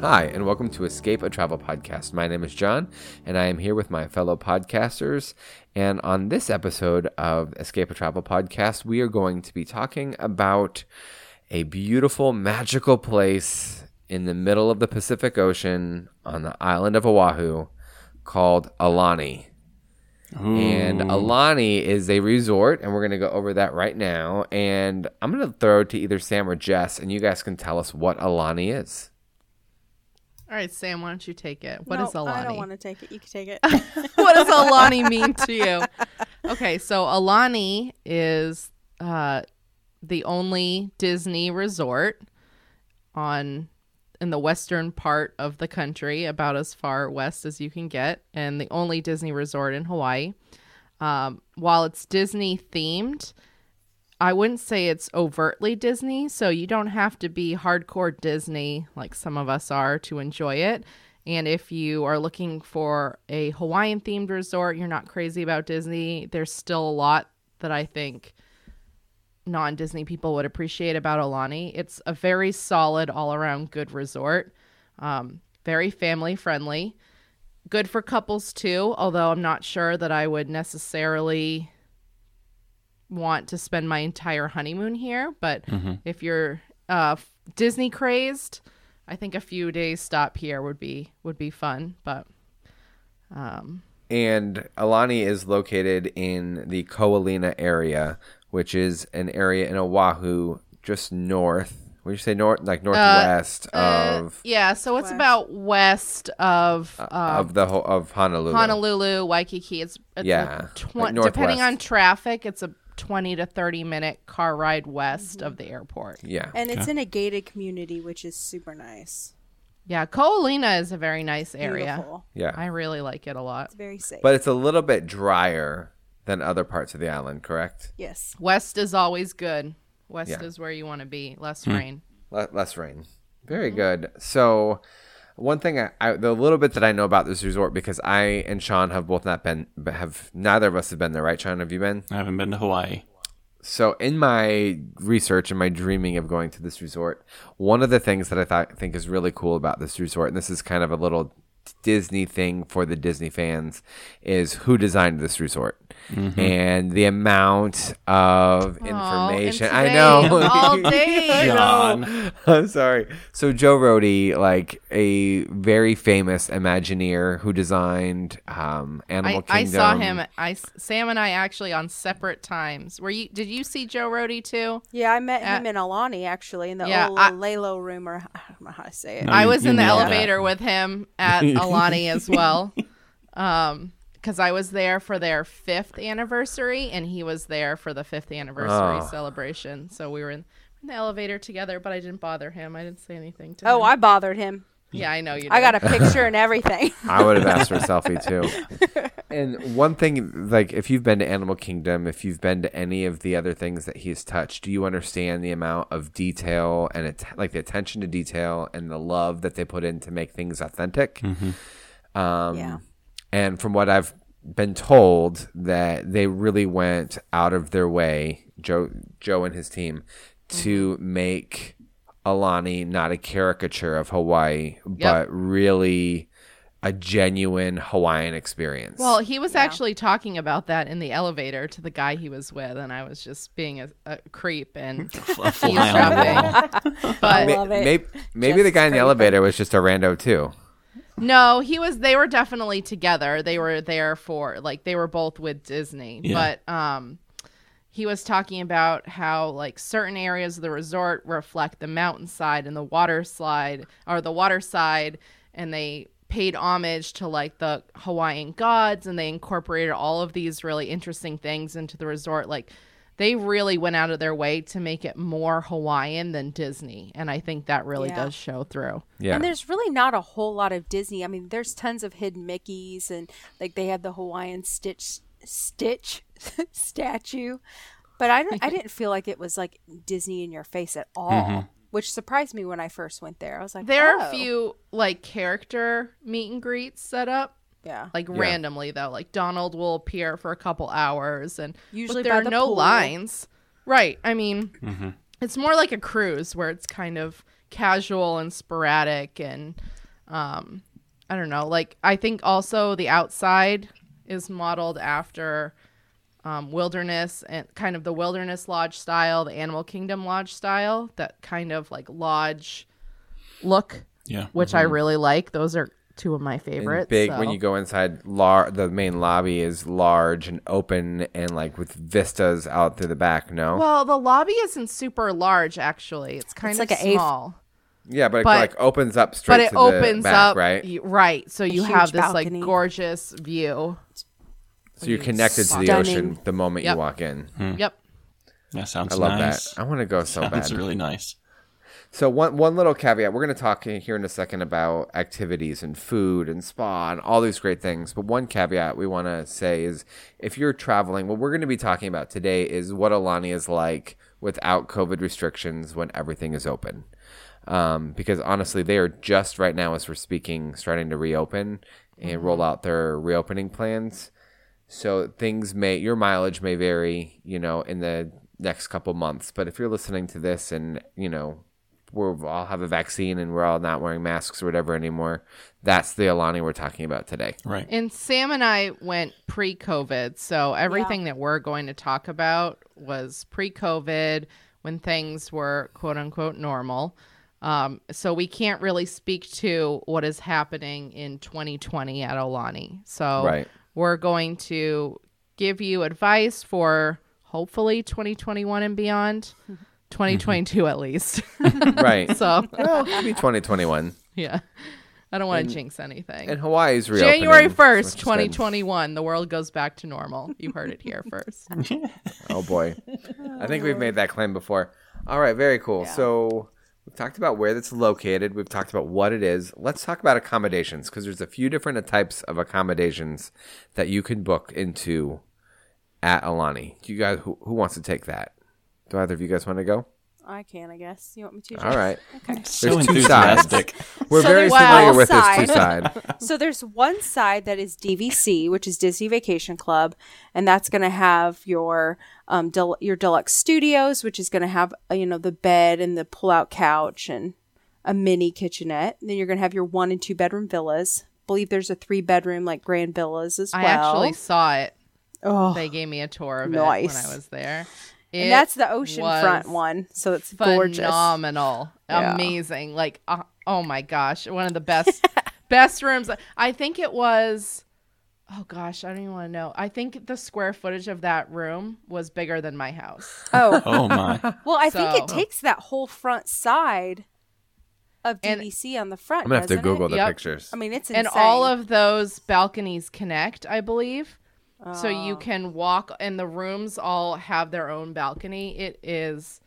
Hi, and welcome to Escape a Travel Podcast. My name is John, and I am here with my fellow podcasters. And on this episode of Escape a Travel Podcast, we are going to be talking about a beautiful, magical place in the middle of the Pacific Ocean on the island of Oahu called Aulani. And Aulani is a resort, and we're going to go over that right now. And I'm going to throw it to either Sam or Jess, and you guys can tell us what Aulani is. All right, Sam, why don't you take it? What no, is Aulani? I don't want to take it. You can take it. what does Aulani mean to you? Okay, so Aulani is uh, the only Disney resort on in the western part of the country, about as far west as you can get, and the only Disney resort in Hawaii. Um, while it's Disney themed, I wouldn't say it's overtly Disney, so you don't have to be hardcore Disney like some of us are to enjoy it. And if you are looking for a Hawaiian themed resort, you're not crazy about Disney, there's still a lot that I think non Disney people would appreciate about Aulani. It's a very solid, all around good resort, um, very family friendly, good for couples too, although I'm not sure that I would necessarily want to spend my entire honeymoon here. But if you're uh, Disney crazed, I think a few days stop here would be would be fun. But um, And Aulani is located in the Ko Olina area, which is an area in Oahu just north. Would you say north, like northwest uh, of yeah, so it's West. about west of um, of the ho- of Honolulu? Honolulu, Waikiki. It's, it's Yeah, a tw- like depending on traffic, it's a twenty to thirty minute car ride west of the mm-hmm. airport. Yeah, and it's in a gated community, which is super nice. Yeah, Ko Olina is a very nice area. Beautiful. yeah. I really like it a lot. It's very safe. but it's a little bit drier than other parts of the island, correct? yes. West is always good. West Yeah. is where you want to be. Less hmm. rain. Le- less rain. Very mm-hmm. good. So, one thing I, I the little bit that I know about this resort because I and Sean have both not been, have neither of us have been there, right? Sean, have you been? I haven't been to Hawaii. So, in my research and my dreaming of going to this resort, one of the things that I thought think is really cool about this resort, and this is kind of a little Disney thing for the Disney fans, is who designed this resort and the amount of information. and I know all day. John. I'm sorry. So Joe Rohde, like a very famous Imagineer who designed um, Animal I, I saw him. I Sam and I actually on separate times. Were you? Did you see Joe Rohde too? Yeah, I met him Uh, in Aulani actually in the yeah, old I- Olelo room, or I don't know how to say it. No, I was in the nailed that. elevator with him at Aulani as well. Um, because I was there for their fifth anniversary, and he was there for the fifth anniversary Oh. celebration. So we were in, in the elevator together, but I didn't bother him. I didn't say anything to Oh, him. I bothered him. yeah, I know you. I got a picture and everything. I would have asked for a selfie too. And one thing, like if you've been to Animal Kingdom, if you've been to any of the other things that he's touched, do you understand the amount of detail and it, like the attention to detail and the love that they put in to make things authentic? Um, Yeah. And from what I've been told, that they really went out of their way, Joe, Joe and his team, to mm-hmm. make Aulani not a caricature of Hawaii, but really a genuine Hawaiian experience. Well, he was actually talking about that in the elevator to the guy he was with, and I was just being a, a creep and A fly on the wall. eavesdropping. I But love it. maybe, maybe the Just guy in the elevator was just a rando too. No, he was. They were definitely together. They were there for like they were both with Disney. Yeah. But um, he was talking about how like certain areas of the resort reflect the mountainside and the water slide or the water side, and they paid homage to like the Hawaiian gods, and they incorporated all of these really interesting things into the resort, like they really went out of their way to make it more Hawaiian than Disney, and I think that really Yeah. does show through. Yeah. And there's really not a whole lot of Disney. I mean, there's tons of hidden Mickeys, and like they have the Hawaiian Stitch Stitch statue, but I don't- I didn't feel like it was like Disney in your face at all, mm-hmm. which surprised me when I first went there. I was like, There are oh. a few like character meet and greets set up, yeah, like randomly though. Like Donald will appear for a couple hours, and Usually there are the no pool. lines. Right. I mean, it's more like a cruise where it's kind of casual and sporadic, and um, I don't know. Like I think also the outside is modeled after um, wilderness and kind of the wilderness lodge style, the animal kingdom lodge style, that kind of like lodge look, Yeah. which I really like. Those are two of my And favorites. big so- when you go inside lar- the main lobby is large and open and like with vistas out through the back no Well, the lobby isn't super large actually. It's kind It's of like a A- small. yeah but it like opens up straight but it to opens back, up right y- right so you have this balcony. like gorgeous view so you're connected to the ocean the moment Yep. you walk in hmm. yep That sounds good. i love nice. that i want to go so Sounds bad really nice. So one one little caveat, we're going to talk here in a second about activities and food and spa and all these great things. But one caveat we want to say is if you're traveling, what we're going to be talking about today is what Aulani is like without COVID restrictions when everything is open. Um, because honestly, they are just right now as we're speaking starting to reopen and roll out their reopening plans. So things may your mileage may vary, you know, in the next couple months. But if you're listening to this and you know we're all have a vaccine and we're all not wearing masks or whatever anymore, that's the Aulani we're talking about today. Right. and sam and i went pre-covid so everything that we're going to talk about was pre-covid when things were quote unquote normal um, so we can't really speak to what is happening in 2020 at Aulani so Right. we're going to give you advice for hopefully 2021 and beyond 2022 at least right. so well, maybe 2021. yeah i don't want to jinx anything And Hawaii's reopening. January 1st, 2021, the world goes back to normal. You heard it here first. Oh boy. I think we've made that claim before. All right, very cool. So we've talked about where it's located. We've talked about what it is. Let's talk about accommodations because there's a few different types of accommodations that you can book into at Aulani. Do you guys who, who wants to take that? Do either of you guys want to go? I can, I guess. You want me to? All Jeff? right. Okay. So There's two sides. enthusiastic. We're So very there's familiar one with this two side. side. So there's one side that is DVC, which is Disney Vacation Club, and that's going to have your um del- your deluxe studios, which is going to have uh, you know the bed and the pull-out couch and a mini kitchenette. then you're going to have your one and two bedroom villas. believe there's a three bedroom like grand villas as well. I actually saw it. oh, They gave me a tour of Nice. it when I was there. And that's the ocean front one, so it's gorgeous. Phenomenal. Yeah. Amazing. Like, uh, oh my gosh. One of the best, best rooms. I think it was, oh gosh, I don't even want to know. I think the square footage of that room was bigger than my house. Oh, Oh my. well, I think it takes that whole front side of And- DVC on the front. I'm gonna have to Google it? the Yep. pictures. I mean, it's insane. and all of those balconies connect i believe so Oh. you can walk and the rooms all have their own balcony. It is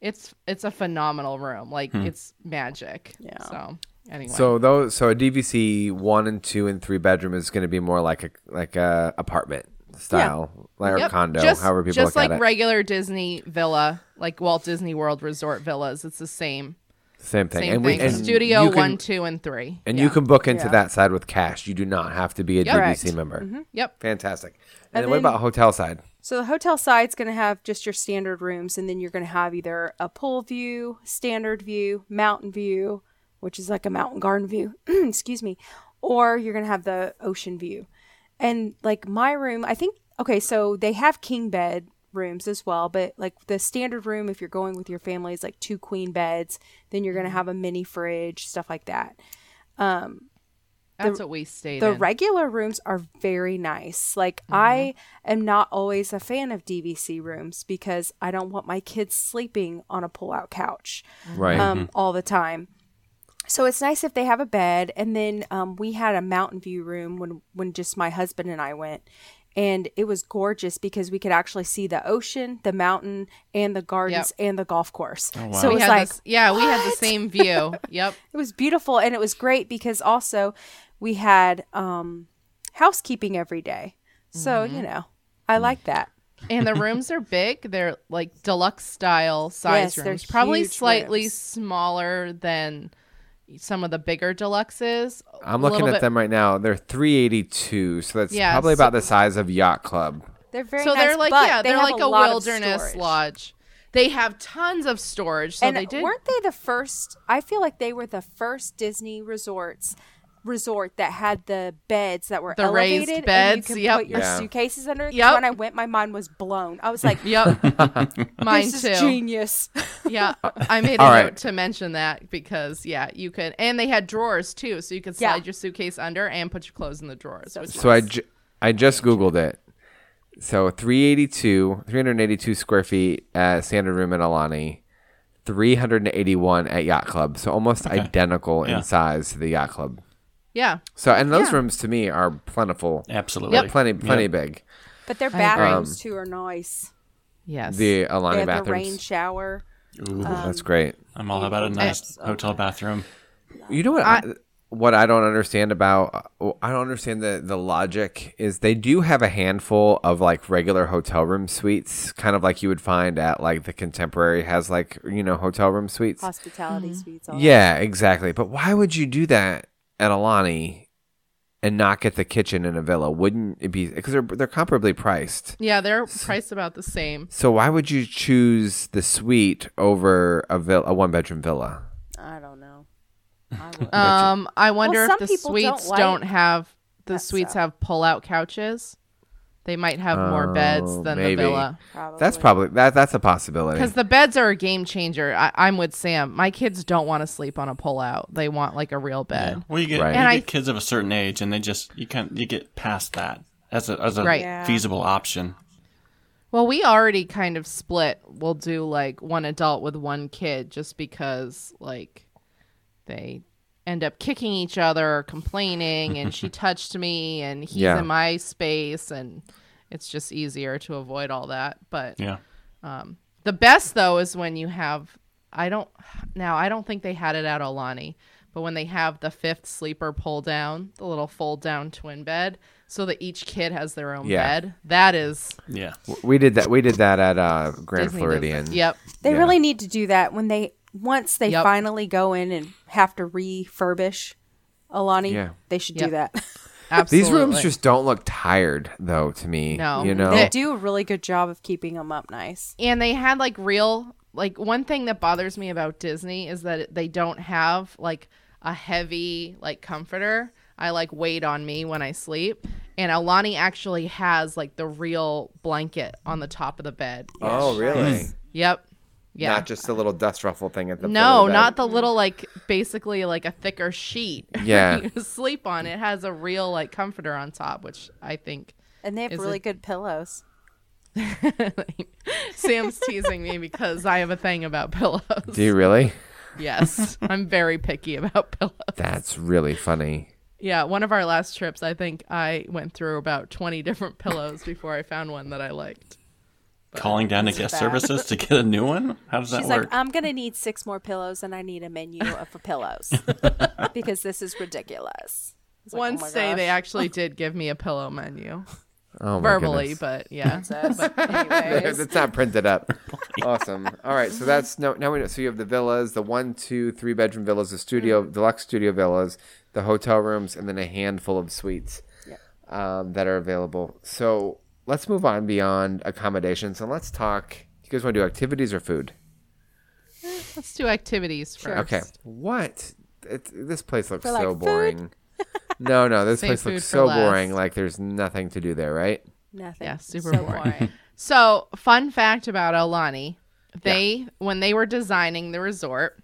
it's it's a phenomenal room. Like hmm. it's magic. Yeah. so anyway. So those so a DVC one and two and three bedroom is going to be more like a like a apartment style like Yep, condo, just, however people just look like at it. regular disney villa like walt disney world resort villas. It's the same Same thing. same and we- thing and studio can- one two and three And Yeah. you can book into Yeah. that side with cash. You do not have to be a Yep. DVC Correct. member. Mm-hmm. yep Fantastic. And, And then what about hotel side? So the hotel side's going to have just your standard rooms, and then you're going to have either a pool view, standard view, mountain view, which is like a mountain garden view, excuse me, or you're going to have the ocean view. And like my room, I think, okay, so they have king bed rooms as well, but like the standard room, if you're going with your family, is like two queen beds. Then you're going to have a mini fridge, stuff like that. Um, that's what we stayed The in regular rooms are very nice. Like I am not always a fan of DVC rooms because I don't want my kids sleeping on a pull-out couch Right. um, all the time. So it's nice if they have a bed. And then um, we had a mountain view room when when just my husband and I went, and it was gorgeous because we could actually see the ocean, the mountain, and the gardens and the golf course. wow. So it we was had like this, yeah, we had the same view. Yep. It was beautiful and it was great because also we had um, housekeeping every day. So, Mm-hmm. you know, I like that. And the rooms are big. They're like deluxe style size Yes, they're rooms. Probably huge slightly rooms. smaller than some of the bigger deluxes. I'm looking at bit- them right now. They're 382, so that's Yeah, probably so- about the size of Yacht Club. They're very so nice, they're like but yeah, they they're like a, a, wilderness lodge. They have tons of storage. So and they did. weren't they the first? I feel like they were the first Disney resorts resort that had the beds that were The raised elevated beds, and you could yep. put your Yeah. suitcases under. 'Cause Yep. When I went, my mind was blown. I was like, Yep. Mine "This too. genius." Yeah, I made a All note right. to mention that because yeah, you could, and they had drawers too, so you could slide Yeah. your suitcase under and put your clothes in the drawers. which So I, ju- I just Googled it. So 382, 382 square feet at standard room in Aulani, 381 at Yacht Club. So almost identical Yeah. in size to the Yacht Club. Yeah, So and those Yeah. rooms to me are plentiful, Absolutely. Yep. plenty, plenty Yep. big. But their bathrooms Um, too are nice. yes, The They Aulani have the rain shower. Ooh, um, That's great. I'm all about a nice Yes. hotel bathroom. You know what? I, what I don't understand about uh, I don't understand the the logic is they do have a handful of like regular hotel room suites, kind of like you would find at like the Contemporary has like you know hotel room suites. Hospitality mm-hmm. suites. All that. Yeah, exactly. But why would you do that at Aulani and not get the kitchen in a villa? Wouldn't it be because they're they're comparably priced? yeah, they're priced about the same. So why would you choose the suite over a villa, a one bedroom villa? I don't know. I. Um, I wonder some if the people don't suites like don't have the suites stuff. have pull out couches. They might have more beds Oh, than maybe. the villa. That's probably that that's a possibility. Because the beds are a game changer. I, I'm with Sam. My kids don't want to sleep on a pull out. They want like a real bed. Yeah. Well, you get, Right. you And get I- kids of a certain age, and they just you can't you get past that as a as a Right. Yeah. feasible option. Well, we already kind of split. We'll do like one adult with one kid just because like they end up kicking each other or complaining and she touched me and he's Yeah. in my space and it's just easier to avoid all that. But Yeah. the best though is when you have I don't now I don't think they had it at Aulani, but when they have the fifth sleeper pull down, the little fold down twin bed, so that each kid has their own Yeah. bed. That is Yeah. we did that. We did that at uh, Grand Disney Floridian. that. Yep. They Yeah. really need to do that when they once they Yep. finally go in and have to refurbish Aulani. Yeah. They should Yep. do that. Absolutely. These rooms just don't look tired though to me. No. you know. they do a really good job of keeping them up nice. and they had like real like one thing that bothers me about Disney is that they don't have like a heavy like comforter. I like weight on me when I sleep. And Aulani actually has like the real blanket on the top of the bed. oh, really? Yep. Yeah. Not just a little dust ruffle thing at the foot no, the not the little like basically like a thicker sheet. Yeah. you sleep on. It has a real like comforter on top, which I think And they have really it- good pillows. Sam's teasing me because I have a thing about pillows. Do you really? Yes, I'm very picky about pillows. That's really funny. Yeah, one of our last trips, I think I went through about 20 different pillows before I found one that I liked. Calling down to guest bad. services to get a new one? How does that work? She's like, I'm gonna need six more pillows, and I need a menu of pillows because this is ridiculous. I like, One oh my day they actually did give me a pillow menu Oh my verbally, goodness. but yeah. Jesus. Anyways. it's not printed up. awesome. All right, so that's no. Now we know. So you have the villas, the one, two, three bedroom villas, the studio, Mm-hmm. deluxe studio villas, the hotel rooms, and then a handful of suites um, that are available. So let's move on beyond accommodations and let's talk. You guys want to do activities or food? Eh, let's do activities first. Okay. What? It, this place looks For, like, so food? boring. no, no, this Save place food looks for so last. boring. Like there's nothing to do there, right? Nothing. Yeah, super So boring. So, fun fact about Aulani, they when they were designing the resort,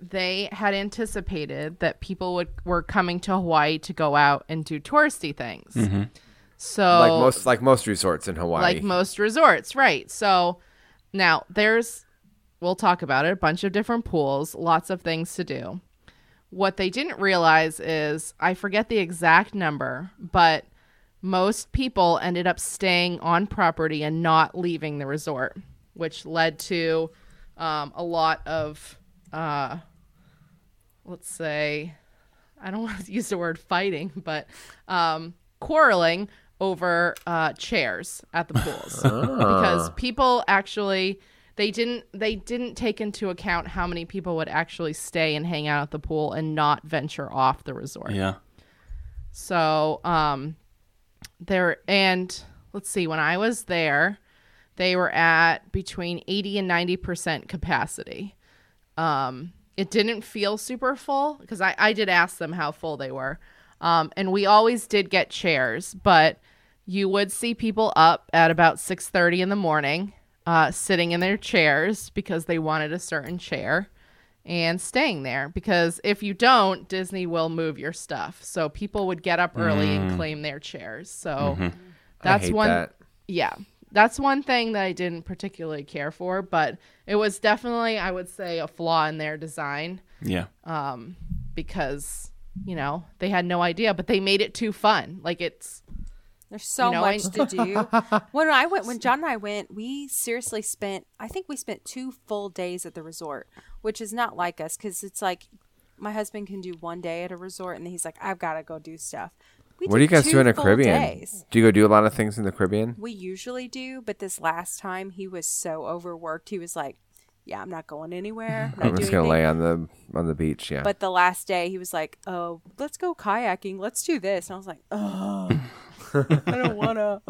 they had anticipated that people would were coming to Hawaii to go out and do touristy things. Mm-hmm. So, Like most, like most resorts in Hawaii. like most resorts, right? So now there's we'll talk about it, a bunch of different pools, lots of things to do. What they didn't realize is I forget the exact number, but most people ended up staying on property and not leaving the resort, which led to um, a lot of, uh, let's say, I don't want to use the word fighting, but um, quarreling over uh, chairs at the pools because people actually they didn't they didn't take into account how many people would actually stay and hang out at the pool and not venture off the resort. Yeah. So, um, there and let's see, when I was there, they were at between 80 and 90% capacity. Um, it didn't feel super full because I, I did ask them how full they were. Um, and we always did get chairs, but you would see people up at about 6.30 in the morning uh, sitting in their chairs because they wanted a certain chair and staying there. Because if you don't disney will move your stuff. So people would get up early and claim their chairs. So that's I hate one that. yeah. That's one thing that i didn't particularly care for but it was definitely i would say a flaw in their design. Yeah. um, because you know they had no idea but they made it too fun. Like it's There's so You know, much and- to do. when I went, when John and I went, we seriously spent. I think we spent two full days at the resort, which is not like us because it's like my husband can do one day at a resort and then he's like, I've got to go do stuff. We What do you guys do in the full Caribbean? days. Do you go do a lot of things in the Caribbean? We usually do, but this last time he was so overworked. He was like, "Yeah, I'm not going anywhere. I'm, not I'm just gonna anything." lay on the on the beach. Yeah. But the last day, he was like, "Oh, let's go kayaking. Let's do this." And I was like, "Oh, I don't wanna."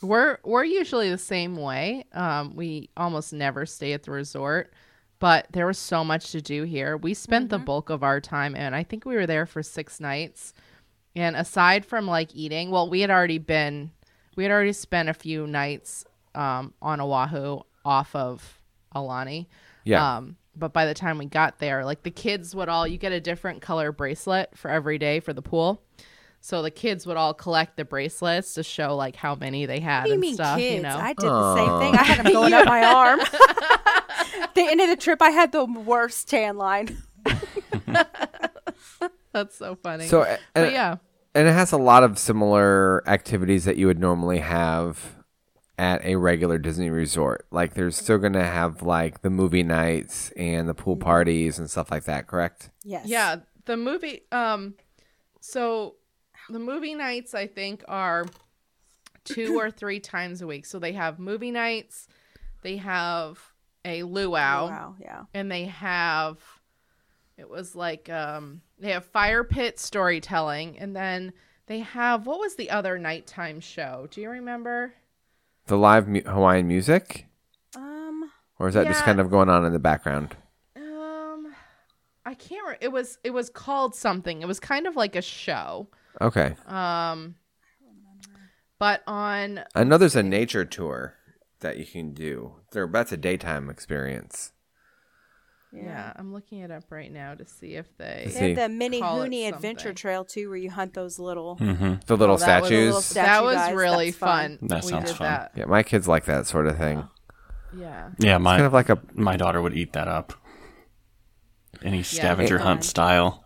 We're we're usually the same way. Um, we almost never stay at the resort, but there was so much to do here. We spent the bulk of our time, and I think we were there for six nights. And aside from like eating, well, we had already been, we had already spent a few nights um, on Oahu off of Aulani. yeah. Um, but by the time we got there, like the kids would all, you get a different color bracelet for every day for the pool. So the kids would all collect the bracelets to show like how many they had What do you and mean, stuff. kids? You know, I did the same thing. I had them going up my arm. At the end of the trip, I had the worst tan line. that's so funny. so and, but yeah, and it has a lot of similar activities that you would normally have at a regular Disney resort. Like they're still gonna have like the movie nights and the pool parties and stuff like that. Correct? Yes. yeah. The movie, um, so the movie nights I think are two or three times a week. So they have movie nights, they have a luau. Wow. Yeah. and they have it was like um they have fire pit storytelling and then they have what was the other nighttime show do you remember The live mu- Hawaiian music, Um. or is that just kind of going on in the background? um i can't re- it was it was called something it was kind of like a show Okay. um but on I know there's a nature tour that you can do. There, that's a daytime experience. Yeah. i'm looking it up right now to see if they To They had the Menehune Adventure. Trail too, where you hunt those little. Mm-hmm. The little Oh, that was statues. little sta- that was guys, really that's fun. fun That we sounds fun. that yeah, my kids like that sort of thing. yeah Yeah, my Kind of like a my daughter would eat that up. Any scavenger they're hunt fun. style.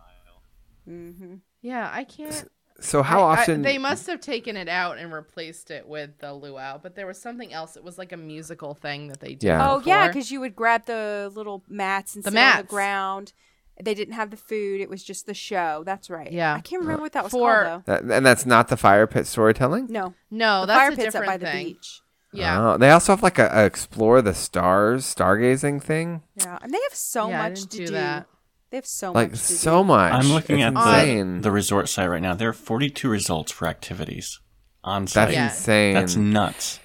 Mm-hmm. yeah i can't so how I- I- often they must have taken it out and replaced it with the luau, but there was something else. It was like a musical thing that they did. Yeah. Oh yeah, because you would grab the little mats and The sit on the mats. ground. They didn't have the food; it was just the show. That's right. Yeah. I can't remember what that was For- called though. that, and that's not the fire pit storytelling. No, no, the that's fire a pit's up different by the thing. beach. Yeah, Oh, they also have like a, a explore the stars stargazing thing. Yeah, and they have so Yeah, much to do do. That. They have so Like much to so do. much. I'm looking It's at the, the resort site right now. There are 42 results for activities on that's site. Yeah. insane. That's nuts.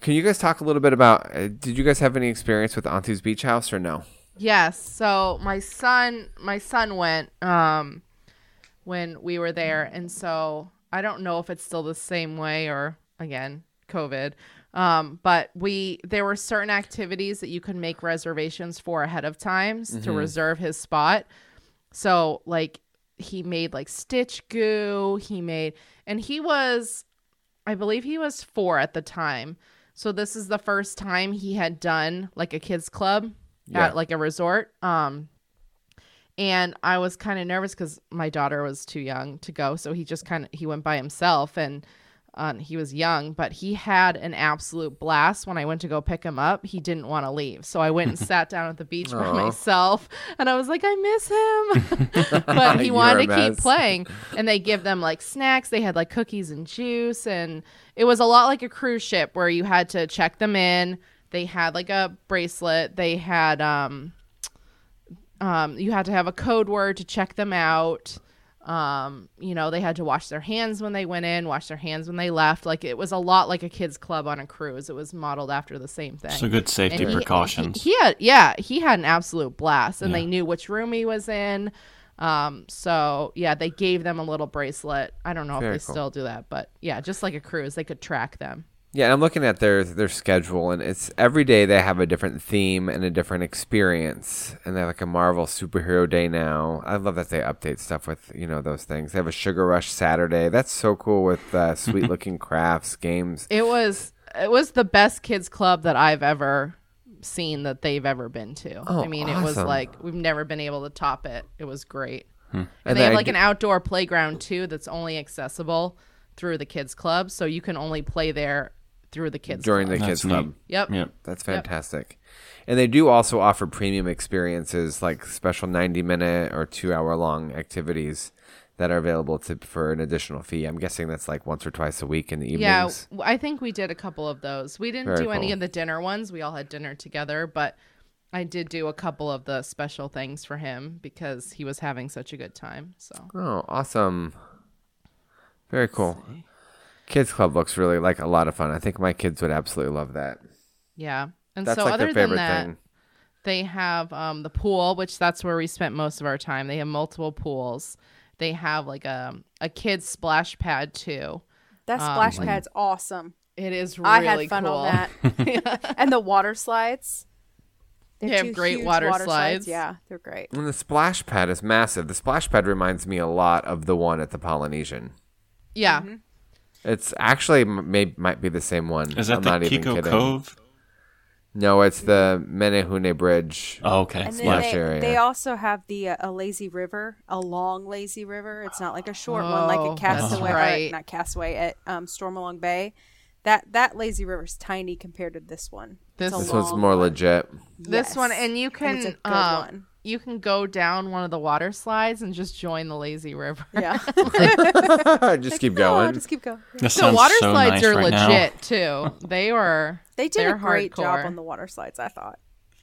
Can you guys talk a little bit about? Uh, did you guys have any experience with Auntie's Beach House or no? yes. So my son, my son went um when we were there, and so I don't know if it's still the same way or again COVID. Um, but we there were certain activities that you could make reservations for ahead of times to reserve his spot. So like he made like stitch goo, he made and he was I believe he was 4 at the time. So this is the first time he had done like a kids club Yeah. at like a resort. Um and I was kind of nervous cuz my daughter was too young to go, so he just kind of he went by himself and Uh, he was young, but he had an absolute blast. When I went to go pick him up, he didn't want to leave, so I went and sat down at the beach by myself, and I was like, I miss him, but he wanted to keep playing. And they give them like snacks. They had like cookies and juice, and it was a lot like a cruise ship where you had to check them in. They had like a bracelet. They had um um, you had to have a code word to check them out. Um, you know, they had to wash their hands when they went in, wash their hands when they left. Like it was a lot like a kids club on a cruise. It was modeled after the same thing. So good safety And he- precautions. He, he had, yeah, he had an absolute blast, and Yeah. they knew which room he was in. Um, so yeah, they gave them a little bracelet. I don't know Very if they cool. still do that, but yeah, just like a cruise, they could track them. Yeah, and I'm looking at their their schedule, and it's every day they have a different theme and a different experience, and they have like a Marvel superhero day now. I love that they update stuff with you know those things. They have a Sugar Rush Saturday. That's so cool with uh, sweet looking crafts, games. It was it was the best kids club that I've ever seen that they've ever been to. Oh, I mean, it was like we've never been able to top it. It was great. And, And they have like g- an outdoor playground too that's only accessible through the kids club, so you can only play there through the kids club. During club. the kids club. neat. Yep. Yep. That's fantastic. And they do also offer premium experiences like special 90 minute or two hour long activities that are available to for an additional fee. I'm guessing that's like once or twice a week in the evenings. Yeah, I think we did a couple of those. We didn't Very do any of the dinner ones. We all had dinner together, but I did do a couple of the special things for him because he was having such a good time. So Oh, awesome. Very cool. Kids Club looks really like a lot of fun. I think my kids would absolutely love that. yeah, and That's so like other their than that, thing. they have um, the pool, which that's where we spent most of our time. They have multiple pools. They have like a a kids splash pad too. That Um, splash like- pad's awesome. It is really I had fun cool. on that. and the water slides. They They're have great huge water slides. Yeah, they're great. And the splash pad is massive. The splash pad reminds me a lot of the one at the Polynesian. Yeah, Mm-hmm. It's actually may might be the same one. Is that I'm the not even Keiki kidding. Cove? No, it's the Menehune Bridge. Oh, okay. And then they, area. they also have the uh, a lazy river, a long lazy river. It's not like a short one, like Oh, a Castaway, right. not Castaway at um, Stormalong Bay. That that lazy river is tiny compared to this one. This- This one's more one. legit. this Yes. one, and you can it's a good um, one. You can go down one of the water slides and just join the lazy river. Yeah, just keep Oh, going. just keep going. That The water so slides nice are right now. legit too. They were. They did a great job on the water slides. I thought.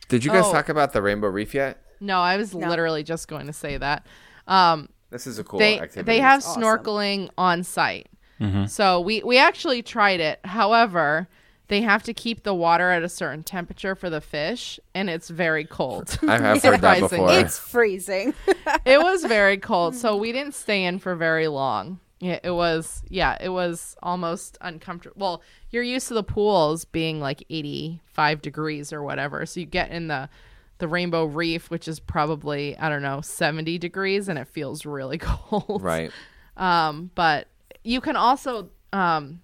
Did you guys Oh. talk about the Rainbow Reef yet? No, I was No. literally just going to say that. Um, This is a cool they activity. they have awesome. snorkeling on site. Mm-hmm. So we we actually tried it. However, they have to keep the water at a certain temperature for the fish, and it's very cold. I have heard that before. It's freezing. it was very cold, so we didn't stay in for very long. Yeah, it was yeah, it was almost uncomfortable. Well, you're used to the pools being like 85 degrees or whatever. So you get in the the Rainbow Reef, which is probably, I don't know, 70 degrees and it feels really cold. right. Um, but you can also um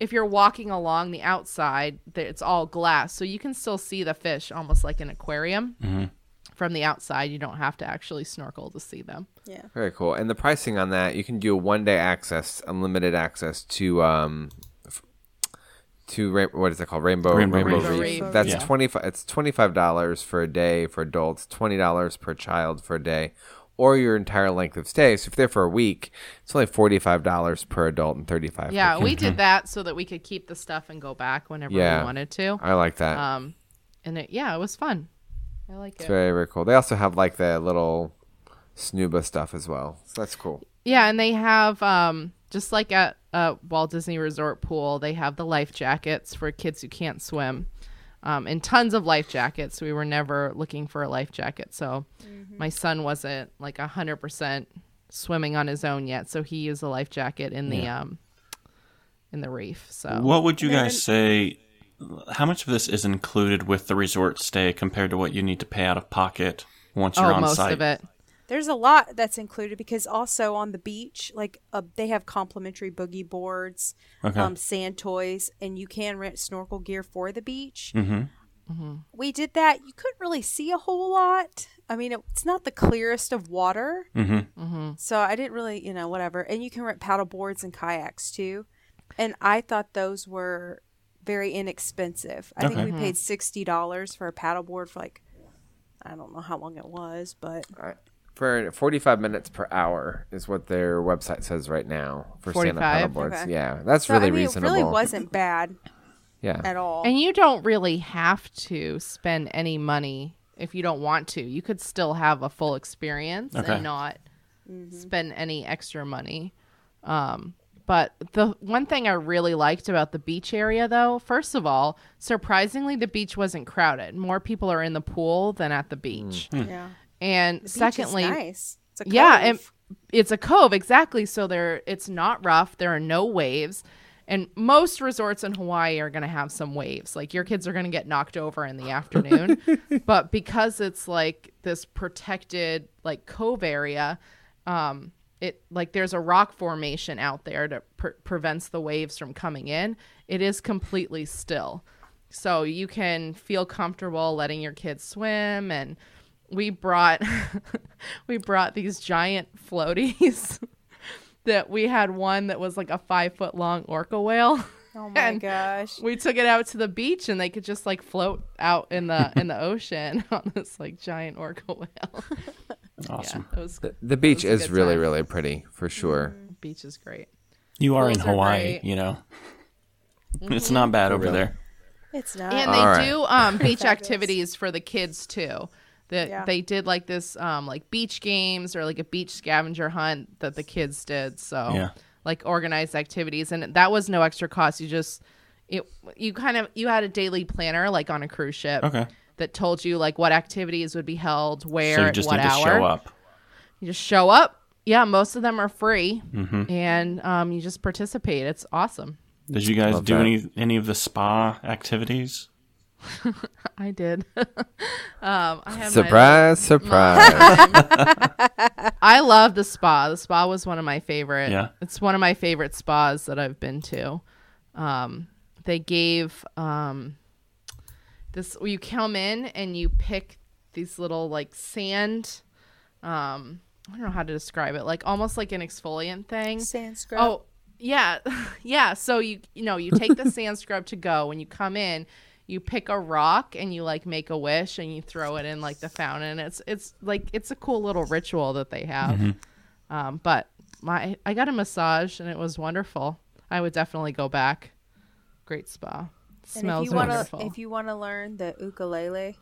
if you're walking along the outside, th- it's all glass, so you can still see the fish almost like an aquarium. From the outside, you don't have to actually snorkel to see them. yeah. Very cool. And the pricing on that, you can do a one day access, unlimited access to um f- to ra- what is it called? Rainbow Rainbow Rainbow, Reef. Reef. Reef. That's Yeah. twenty five. It's twenty five dollars for a day for adults, twenty dollars per child for a day, or your entire length of stay. So if they're for a week, it's only forty five dollars per adult and thirty five. Yeah, we did that so that we could keep the stuff and go back whenever Yeah. we wanted to. I like that. Um, and it, yeah, it was fun. I like it. it's it. very very cool. They also have like the little snuba stuff as well. So that's cool. Yeah, and they have um just like at uh, Walt Disney Resort pool, they have the life jackets for kids who can't swim. Um, and tons of life jackets. We were never looking for a life jacket, so my son wasn't like hundred percent swimming on his own yet. So he used a life jacket in the um in the reef. So What would you guys say? How much of this is included with the resort stay compared to what you need to pay out of pocket once you're oh, on most site? of it. There's a lot that's included because also on the beach, like uh, they have complimentary boogie boards, Okay. um, sand toys, and you can rent snorkel gear for the beach. mm-hmm. We did that. You couldn't really see a whole lot. I mean, it's not the clearest of water, Mm-hmm. Mm-hmm. so I didn't really, you know, whatever. And you can rent paddle boards and kayaks too. and I thought those were very inexpensive. I think Okay. we paid sixty dollars for a paddleboard for like I don't know how long it was, but Alright. For 45 minutes per hour is what their website says right now for stand-up 45? paddleboards. Okay. Yeah, that's so, really I mean, reasonable. it really wasn't bad yeah. at all. And you don't really have to spend any money if you don't want to. You could still have a full experience Okay. and not spend any extra money. Um, but the one thing I really liked about the beach area, though, first of all, surprisingly, the beach wasn't crowded. More people are in the pool than at the beach. yeah. And The secondly, nice. It's a yeah, cove. and it's a cove exactly. So there, it's not rough. There are no waves, and most resorts in Hawaii are going to have some waves. Like your kids are going to get knocked over in the afternoon, but because it's like this protected like cove area, um, it like there's a rock formation out there that pre- prevents the waves from coming in. It is completely still, so you can feel comfortable letting your kids swim and we brought we brought these giant floaties that we had one that was like a five foot long orca whale oh my and gosh. we took it out to the beach and they could just like float out in the in the ocean on this like giant orca whale Awesome. yeah was The, the beach That was a is really, time. really pretty for sure. beach is great You are in Pools are Hawaii, great. Mm-hmm. you know. It's not bad over real. there. It's not. and they All right. do um beach activities for the kids too that Yeah. they did like this um like beach games or like a beach scavenger hunt that the kids did so Yeah. like organized activities and that was no extra cost you just it you kind of you had a daily planner like on a cruise ship Okay. that told you like what activities would be held where So you just what need to hour show up. you just show up yeah most of them are free Mm-hmm. and um you just participate it's awesome Did you guys Love do that. any any of the spa activities? i did um i had my Surprise, surprise. I love the spa. The spa was one of my favorite. Yeah. It's one of my favorite spas that I've been to. Um, they gave um, this. You come in and you pick these little like sand. Um, I don't know how to describe it. Like almost like an exfoliant thing. Sand scrub. Oh, yeah. yeah. So you you know, you take the sand scrub to go when you come in, you pick a rock and you like make a wish and you throw it in like the fountain. It's it's like it's a cool little ritual that they have. Um, but my I got a massage and it was wonderful. I would definitely go back. Great spa. and Smells if you wanna, wonderful. if you want to learn the ukulele,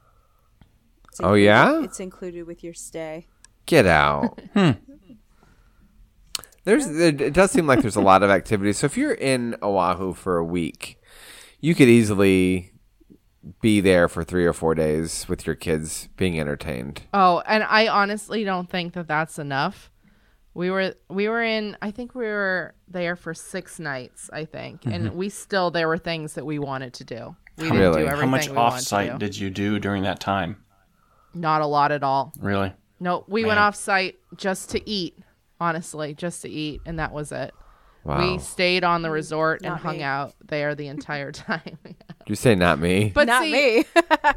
Oh, included- yeah? it's included with your stay. Get out. Hmm. There's it it does seem like there's a lot of activities. So if you're in Oahu for a week, you could easily be there for 3 or 4 days with your kids being entertained. Oh, and I honestly don't think that that's enough. We were we were in I think we were there for 6 nights, I think. And mm-hmm. we still there were things that we wanted to do. We didn't Really? do How everything How much we wanted to do. did you do during that time? Not a lot at all. Really? No, we went Man. off site just to eat, honestly, just to eat and that was it. Wow. We stayed on the resort and Not hung out there the entire time. Did you say not me? but Not see, me.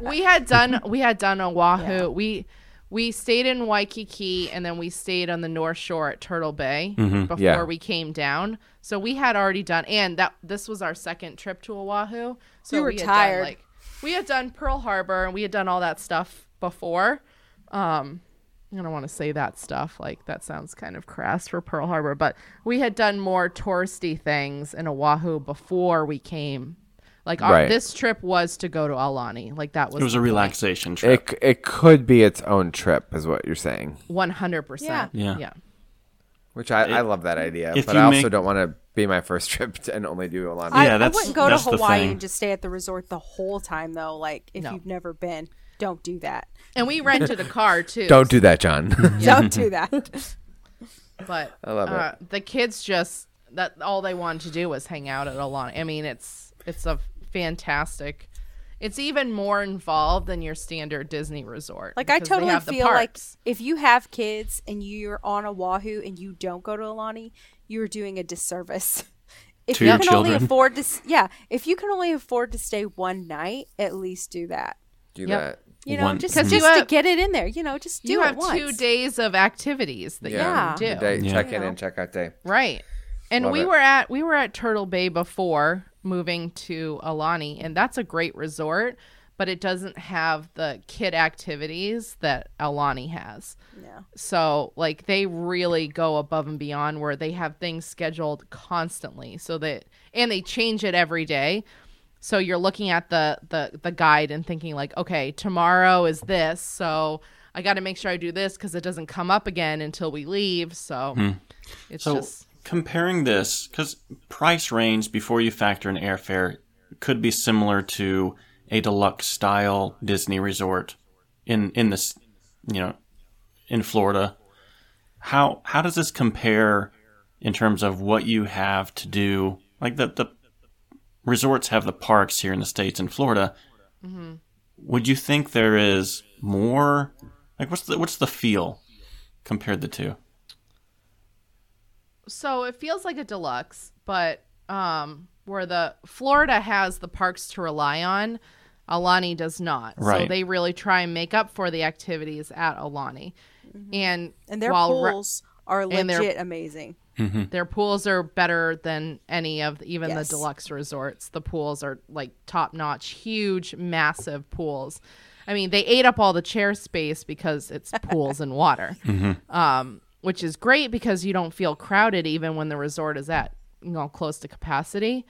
we had done we had done Oahu. We we stayed in Waikiki and then we stayed on the North Shore at Turtle Bay before Yeah. we came down. So we had already done and that this was our second trip to Oahu. So You were we had tired. Done, like we had done Pearl Harbor and we had done all that stuff before. Um I don't want to say that stuff like that sounds kind of crass for Pearl Harbor, but we had done more touristy things in Oahu before we came. Like our, Right. this trip was to go to Aulani. Like that was It was a the point. relaxation trip. It it could be its own trip is what you're saying. One hundred percent. Yeah. Yeah. Which I, I love that idea, but I also make- don't want to be my first trip to, and only do a lot. I, Yeah, I wouldn't go to that's the Hawaii and just stay at the resort the whole time though. Like if No. you've never been, don't do that. And we rented a car too. Don't do that, John. Don't do that. But I love it. uh, the kids just that all they wanted to do was hang out at Aulani. I mean, it's it's a fantastic. It's even more involved than your standard Disney resort. Like I totally have feel like if you have kids and you're on Oahu and you don't go to Aulani, you're doing a disservice. If To you your can only afford to, yeah, if you can only afford to stay one night, at least do that. do Yep. that. You know, One- just 'Cause just you to get it in there. You know, just do you it have once. two days of activities that Yeah. you can do. day- Yeah. Check in and check out day. Right. and Love we it. were at we were at Turtle Bay before moving to Aulani, and that's a great resort, but it doesn't have the kid activities that Aulani has. Yeah. So like they really go above and beyond where they have things scheduled constantly so that and they change it every day. So you're looking at the the the guide and thinking like, okay, tomorrow is this, so I got to make sure I do this because it doesn't come up again until we leave. So hmm. it's So just comparing this, because price range before you factor in airfare could be similar to a deluxe style Disney resort in in this, you know, in Florida. How how does this compare in terms of what you have to do? Like the the resorts have the parks here in the states in Florida. Mm-hmm. Would you think there is more? Like what's the what's the feel compared the two? So it feels like a deluxe, but um where the Florida has the parks to rely on, Aulani does not. So Right. they really try and make up for the activities at Aulani. And And their while re- pools are and their- legit amazing. their pools are better than any of even Yes. the deluxe resorts. The pools are like top notch, huge, massive pools. I mean, they ate up all the chair space because it's pools and water, um, which is great because you don't feel crowded even when the resort is at you know close to capacity.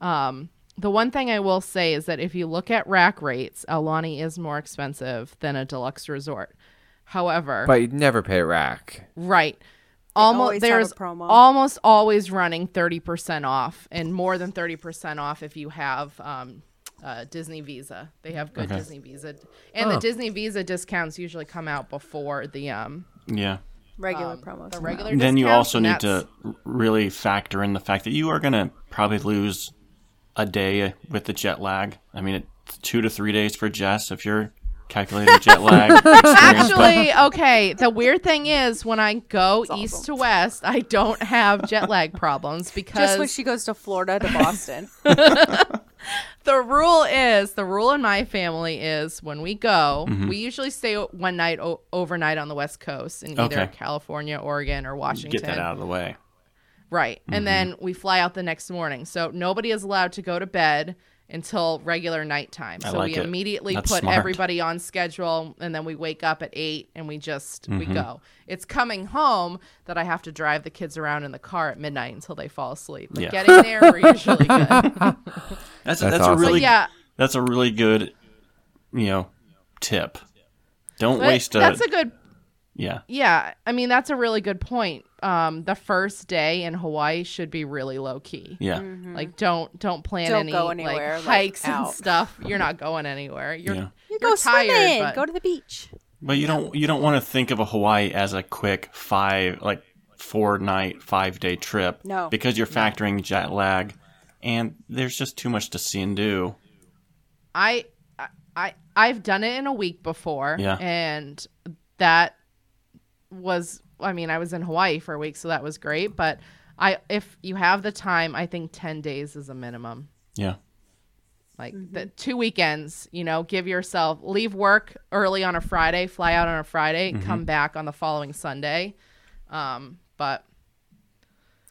Um, the one thing I will say is that if you look at rack rates, Aulani is more expensive than a deluxe resort. However, But you'd never pay rack. Right. Almost always there's promo. almost always running 30% off and more than 30% off if you have um, uh, Disney Visa. They have good Disney Visa. And the Oh. Disney Visa discounts usually come out before the um Yeah. Regular um, promos. the regular then you also need to really factor in the fact that you are going to probably lose a day with the jet lag. I mean, it's two to three days for Jess if you're calculating jet lag. experience, but- Actually, okay. The weird thing is when I go east to west, I don't have jet lag problems because Just when she goes to Florida to Boston. the rule is the rule in my family is when we go, Mm-hmm. we usually stay one night o- overnight on the West Coast in either Okay. California, Oregon, or Washington. get that out of the way. Right. Mm-hmm. And then we fly out the next morning. So nobody is allowed to go to bed until regular nighttime. I So like we it. immediately That's put smart. everybody on schedule and then we wake up at 8 and we just we Mm-hmm. go. It's coming home that I have to drive the kids around in the car at midnight until they fall asleep. But Yeah. getting there we're usually good. That's That's that's, a really But yeah, that's a really good, you know, tip. Don't but waste a that's a good yeah. Yeah, I mean that's a really good point. Um, the first day in Hawaii should be really low key. Yeah. Like don't don't plan Mm-hmm. Don't any go like, anywhere, like, hikes and stuff. You're not going anywhere. You're Yeah. You you're go tired, swimming. but- Go to the beach. But you don't you don't want to think of a Hawaii as a quick five like four night five day trip. No. because you're factoring jet lag, and there's just too much to see and do. I I- I I've done it in a week before. Yeah. And that was I mean, I was in Hawaii for a week, so that was great. But I if you have the time, I think ten days is a minimum. Yeah, Like Mm-hmm. the two weekends, you know, give yourself leave work early on a Friday, fly out on a Friday, Mm-hmm. come back on the following Sunday. Um, but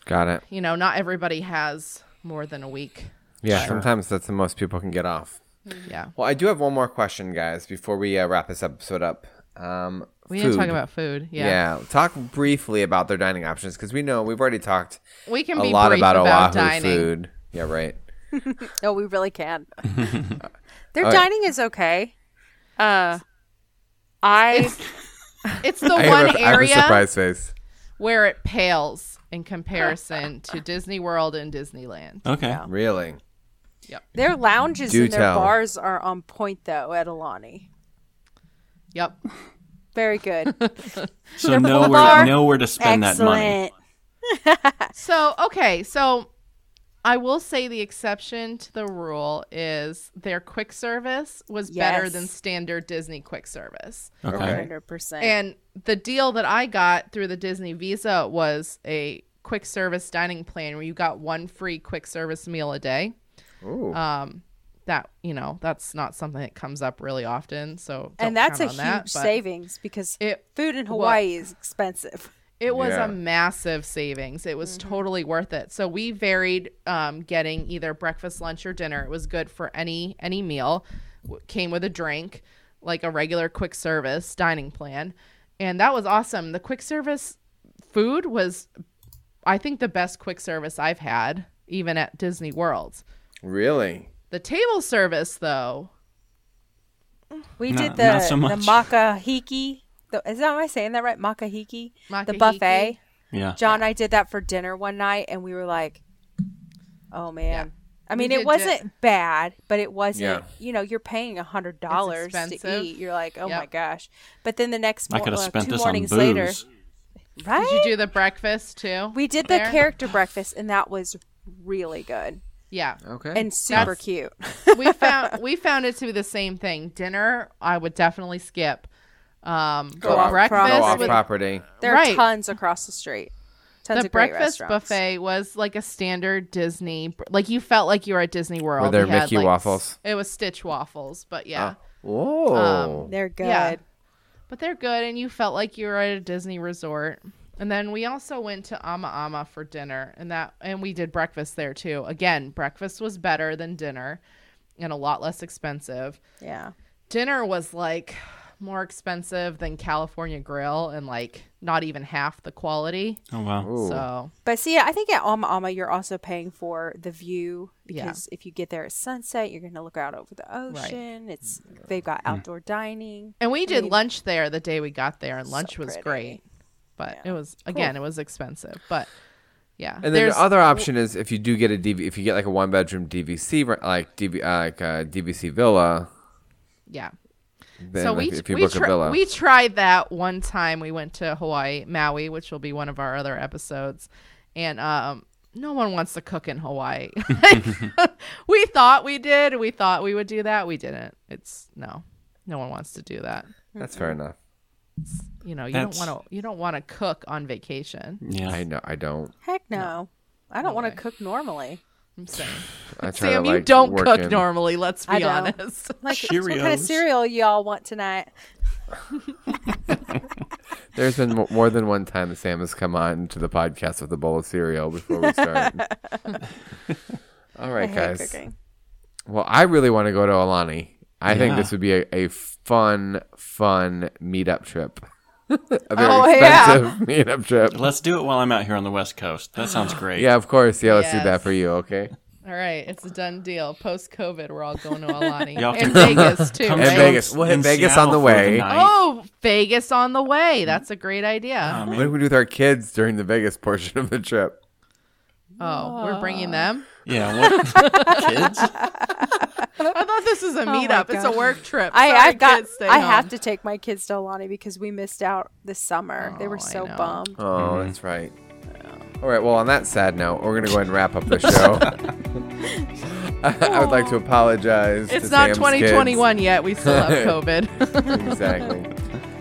Got it. you know, not everybody has more than a week. Yeah, sometimes that's the most people can get off. Yeah. Well, I do have one more question, guys, before we uh, wrap this episode up. Um, We didn't talk about food. Yeah. Yeah. talk briefly about their dining options because we know we've already talked We can a be lot brief about, about, Oahu dining. food. Yeah, right. no, we really can. Their All right. dining is okay. Uh, I It's the I have one a- I have a area surprise face. where it pales in comparison to Disney World and Disneyland. okay. Really? Yep. Their lounges Do and their tell. bars are on point though at Aulani. Yep. Very good. So Their know where know where to spend that money. So, okay, so I will say the exception to the rule is their quick service was better than standard Disney quick service. Okay. Okay. Hundred percent. And the deal that I got through the Disney Visa was a quick service dining plan where you got one free quick service meal a day. Ooh. Um, that you know, that's not something that comes up really often. So, don't and that's a count huge that, savings because It food in Well- Hawaii is expensive. It was Yeah. a massive savings. It was totally worth it. So we varied um, getting either breakfast, lunch, or dinner. It was good for any any meal. Came with a drink, like a regular quick service dining plan, and that was awesome. The quick service food was, I think, the best quick service I've had, even at Disney World. Really? The table service, though, We Not- did the so the much. makahiki. The, is that am I saying that right? Makahiki. The buffet. Yeah. John and I did that for dinner one night, and we were like, "Oh man." I mean, it wasn't bad, but it wasn't. Yeah. You know, you're paying a hundred dollars to eat. You're like, "Oh my gosh!" But then the next I morning, could uh, two this on mornings booze. later, right? did you do the breakfast too? we did the character breakfast, and that was really good Yeah. Okay. and super That's- cute. we found we found it to be the same thing. Dinner, I would definitely skip. Um, Go but off- Go breakfast off with property. There Right. are tons across the street. Tons the of breakfast restaurants. buffet was like a standard Disney, like you felt like you were at Disney World. Were there We had, Mickey like, waffles? It was Stitch waffles, but yeah, Whoa. Um, They're good. Yeah. but they're good, and you felt like you were at a Disney resort. And then we also went to Ama Ama for dinner, and that and we did breakfast there too. Again, breakfast was better than dinner, and a lot less expensive. Yeah. dinner was like more expensive than California Grill and like not even half the quality. Oh wow. Ooh. So But see, I think at Ama Ama, you're also paying for the view Yeah. because if you get there at sunset, you're going to look out over the ocean. Right. It's mm. they've got mm. outdoor dining. and we did mean- lunch there the day we got there, and lunch was pretty. great. But Yeah. it was again, it was expensive. But yeah, And then there's the other option is if you do get a DV, if you get like a one bedroom DVC, like DV, uh, like a DVC villa. yeah. Then so like, we if you we, book a villa, we tried that one time. We went to Hawaii, Maui, which will be one of our other episodes, and um. No one wants to cook in Hawaii. we thought we did. We thought we would do that. We didn't. It's no. No one wants to do that. that's fair enough. You know you That's- don't want to you don't want to cook on vacation Yeah. I know. I don't. Heck no. I don't want to cook normally. i'm saying sam to, you like, don't cook in- normally let's I be don't. honest Like, so what kind of cereal y'all want tonight? There's been more than one time that Sam has come on to the podcast with a bowl of cereal before we start. All right, I right, hate guys. cooking. Well, I really want to go to Aulani. I think this would be a, a fun, fun meetup trip. a very Oh, yeah. meetup trip. Let's do it while I'm out here on the West Coast. That sounds great. Yeah, of course. Yeah, let's do that for you, okay? all right it's a done deal post covid we're all going to aulani Y'all and vegas too Come And Vegas. We'll hit in Vegas Seattle on the way. night. oh vegas on the way that's a great idea oh, I What do we do with our kids during the Vegas portion of the trip? Oh we're bringing them yeah. What? Kids? i thought this was a my meetup it's a gosh. work trip I, Sorry, I've got. kids, stay I home. have to take my kids to Aulani because we missed out this summer. they Oh, were I so know. bummed. Oh, that's right. All right. Well, on that sad note, we're gonna go ahead and wrap up the show. I would like to apologize. it's to not Sam's 2021 yet we still have covid exactly.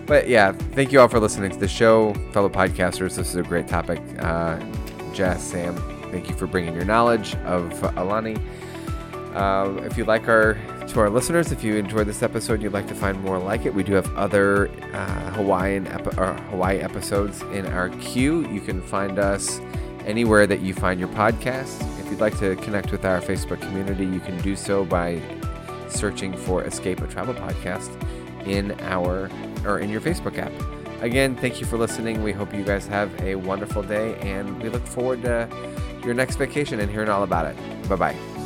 But yeah, thank you all for listening to the show, fellow podcasters. This is a great topic. Uh, Jess, Sam, thank you for bringing your knowledge of Aulani. Uh, if you like our to our listeners, if you enjoyed this episode, you'd like to find more like it, we do have other uh, Hawaiian or Hawaii episodes in our queue. You can find us anywhere that you find your podcasts. If you'd like to connect with our Facebook community, you can do so by searching for Escape a Travel Podcast in our or in your Facebook app. Again, thank you for listening. We hope you guys have a wonderful day, and we look forward to your next vacation and hearing all about it. Bye bye.